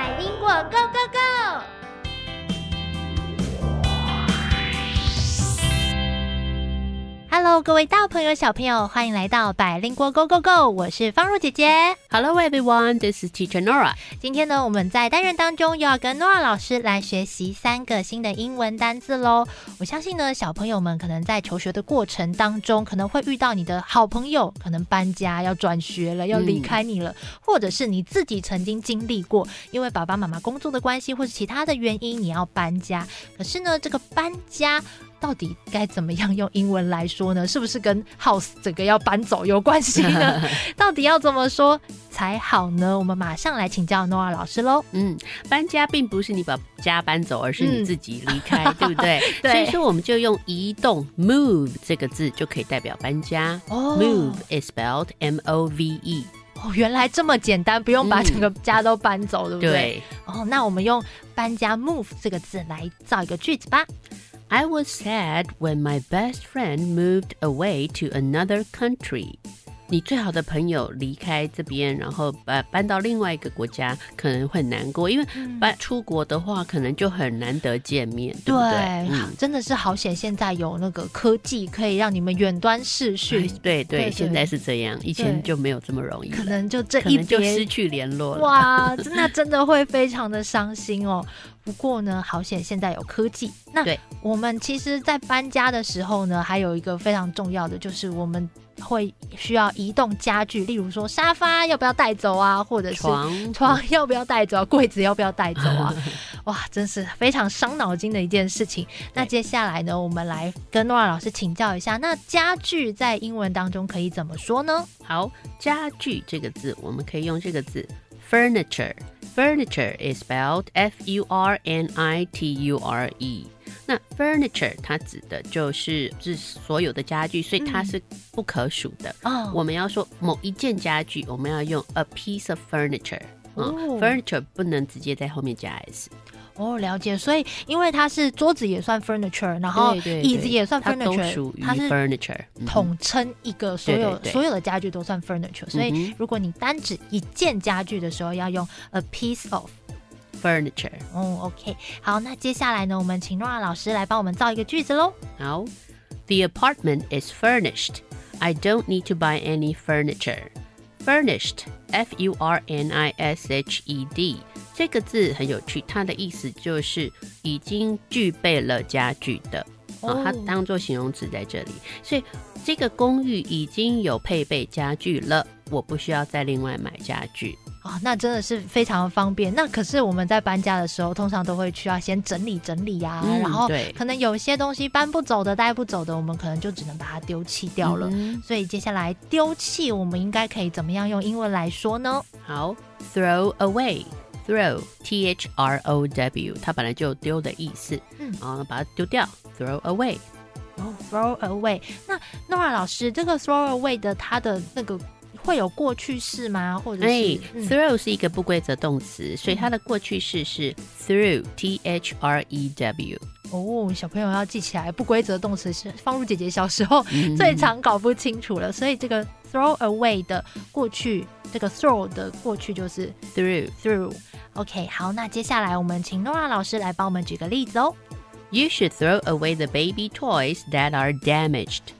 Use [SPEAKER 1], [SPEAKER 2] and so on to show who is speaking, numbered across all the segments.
[SPEAKER 1] 百灵果 Go Go Go！Hello，各位大朋友、小朋友，欢迎来到百灵国 Go Go Go！我是方若姐姐。
[SPEAKER 2] Hello everyone, this is Teacher Nora。
[SPEAKER 1] 今天呢，我们在单元当中又要跟 Nora 老师来学习三个新的英文单字喽。我相信呢，小朋友们可能在求学的过程当中，可能会遇到你的好朋友可能搬家要转学了，要离开你了，或者是你自己曾经经历过，因为爸爸妈妈工作的关系，或是其他的原因，你要搬家。可是呢，这个搬家。到底该怎么样用英文来说呢？是不是跟 house 整个要搬走有关系呢？到底要怎么说才好呢？我们马上来请教 Noah 老师喽。
[SPEAKER 2] 嗯，搬家并不是你把家搬走，而是你自己离开，对不对？
[SPEAKER 1] 对。
[SPEAKER 2] 所以说，我们就用移动 move 这个字就可以代表搬家。哦，move is spelled M O V E。
[SPEAKER 1] 哦，原来这么简单，不用把整个家都搬走，对不对？
[SPEAKER 2] 对。
[SPEAKER 1] 哦，那我们用搬家 move 这个字来造一个句子吧。
[SPEAKER 2] I was sad when my best friend moved away to another country. 你最好的朋友离开这边，然后搬搬到另外一个国家，可能会难过，因为搬出国的话，可能就很难得见面，对不对？
[SPEAKER 1] 真的是好险，现在有那个科技可以让你们远端视讯。
[SPEAKER 2] 对对，现在是这样，以前就没有这么容易，
[SPEAKER 1] 可能就这一
[SPEAKER 2] 就失去联络了。
[SPEAKER 1] 哇，那真的会非常的伤心哦。不过呢，好险现在有科技。那我们其实，在搬家的时候呢，还有一个非常重要的，就是我们会需要移动家具，例如说沙发要不要带走啊，或者是
[SPEAKER 2] 床
[SPEAKER 1] 床要不要带走，柜子要不要带走啊？哇，真是非常伤脑筋的一件事情。那接下来呢，我们来跟诺尔老师请教一下，那家具在英文当中可以怎么说呢？
[SPEAKER 2] 好，家具这个字，我们可以用这个字 furniture。Furniture is spelled F-U-R-N-I-T-U-R-E。那 furniture 它指的就是是所有的家具，所以它是不可数的。哦，我们要说某一件家具，我们要用 a piece of furniture。哦，furniture 不能直接在后面加 s。
[SPEAKER 1] 哦，了解。所以，因为它是桌子也算 furniture，然后椅子也算 furniture，
[SPEAKER 2] 它是 furniture，
[SPEAKER 1] 统称一个所有所有的家具都算 furniture。所以，如果你单指一件家具的时候，要用 a piece of
[SPEAKER 2] furniture。
[SPEAKER 1] 哦，OK。好，那接下来呢，我们请诺亚老师来帮我们造一个句子喽。
[SPEAKER 2] 好，The apartment is furnished. I don't need to buy any furniture. Furnished, F-U-R-N-I-S-H-E-D。这个字很有趣，它的意思就是已经具备了家具的，哦，它当做形容词在这里，所以这个公寓已经有配备家具了，我不需要再另外买家具。
[SPEAKER 1] 哦，那真的是非常方便。那可是我们在搬家的时候，通常都会需要先整理整理呀，然后可能有些东西搬不走的、带不走的，我们可能就只能把它丢弃掉了。所以接下来丢弃，我们应该可以怎么样用英文来说呢？
[SPEAKER 2] 好，throw away。Throw, T H R O W，它本来就有丢的意思，嗯，然后把它丢掉，throw away。
[SPEAKER 1] 哦，throw away。那 Nora 老师，这个 throw away 的它的那个会有过去式吗？或者是
[SPEAKER 2] throw 是一个不规则动词，所以它的过去式是 through, T H R E W。
[SPEAKER 1] 哦，小朋友要记起来，不规则动词是方如姐姐小时候最常搞不清楚了，所以这个 throw away 的过去，这个 throw 的过去就是
[SPEAKER 2] through
[SPEAKER 1] through。OK，好，那接下来我们请 Nora 老师来帮我们举个例子哦。
[SPEAKER 2] You should throw away the baby toys that are damaged.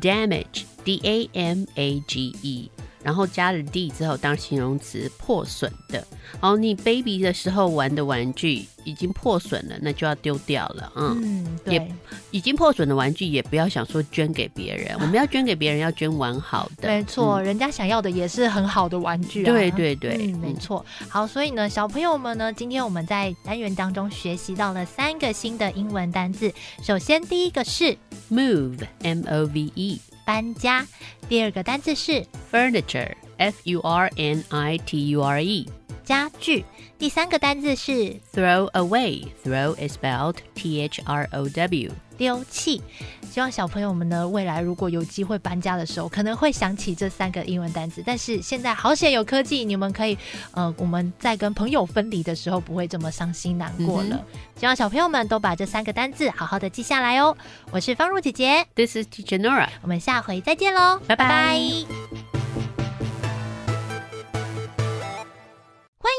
[SPEAKER 2] Damage, D-A-M-A-G-E. 然后加了 d 之后当形容词，破损的。好，你 baby 的时候玩的玩具已经破损了，那就要丢掉了。
[SPEAKER 1] 嗯，对，
[SPEAKER 2] 已经破损的玩具也不要想说捐给别人，我们要捐给别人要捐完好的。
[SPEAKER 1] 没错，人家想要的也是很好的玩具
[SPEAKER 2] 啊。对对对，
[SPEAKER 1] 没错。好，所以呢，小朋友们呢，今天我们在单元当中学习到了三个新的英文单字。首先第一个是
[SPEAKER 2] move，M-O-V-E。
[SPEAKER 1] 搬家，第二个单字是
[SPEAKER 2] furniture，f u r n i t u r e，
[SPEAKER 1] 家具。第三个单字是
[SPEAKER 2] throw away，throw is spelled t h r o w，
[SPEAKER 1] 丢弃。希望小朋友们呢，未来如果有机会搬家的时候，可能会想起这三个英文单词。但是现在好险有科技，你们可以，呃，我们在跟朋友分离的时候，不会这么伤心难过了。希望小朋友们都把这三个单字好好的记下来哦。我是方茹姐姐
[SPEAKER 2] ，This is Teacher Nora，
[SPEAKER 1] 我们下回再见喽，
[SPEAKER 2] 拜拜。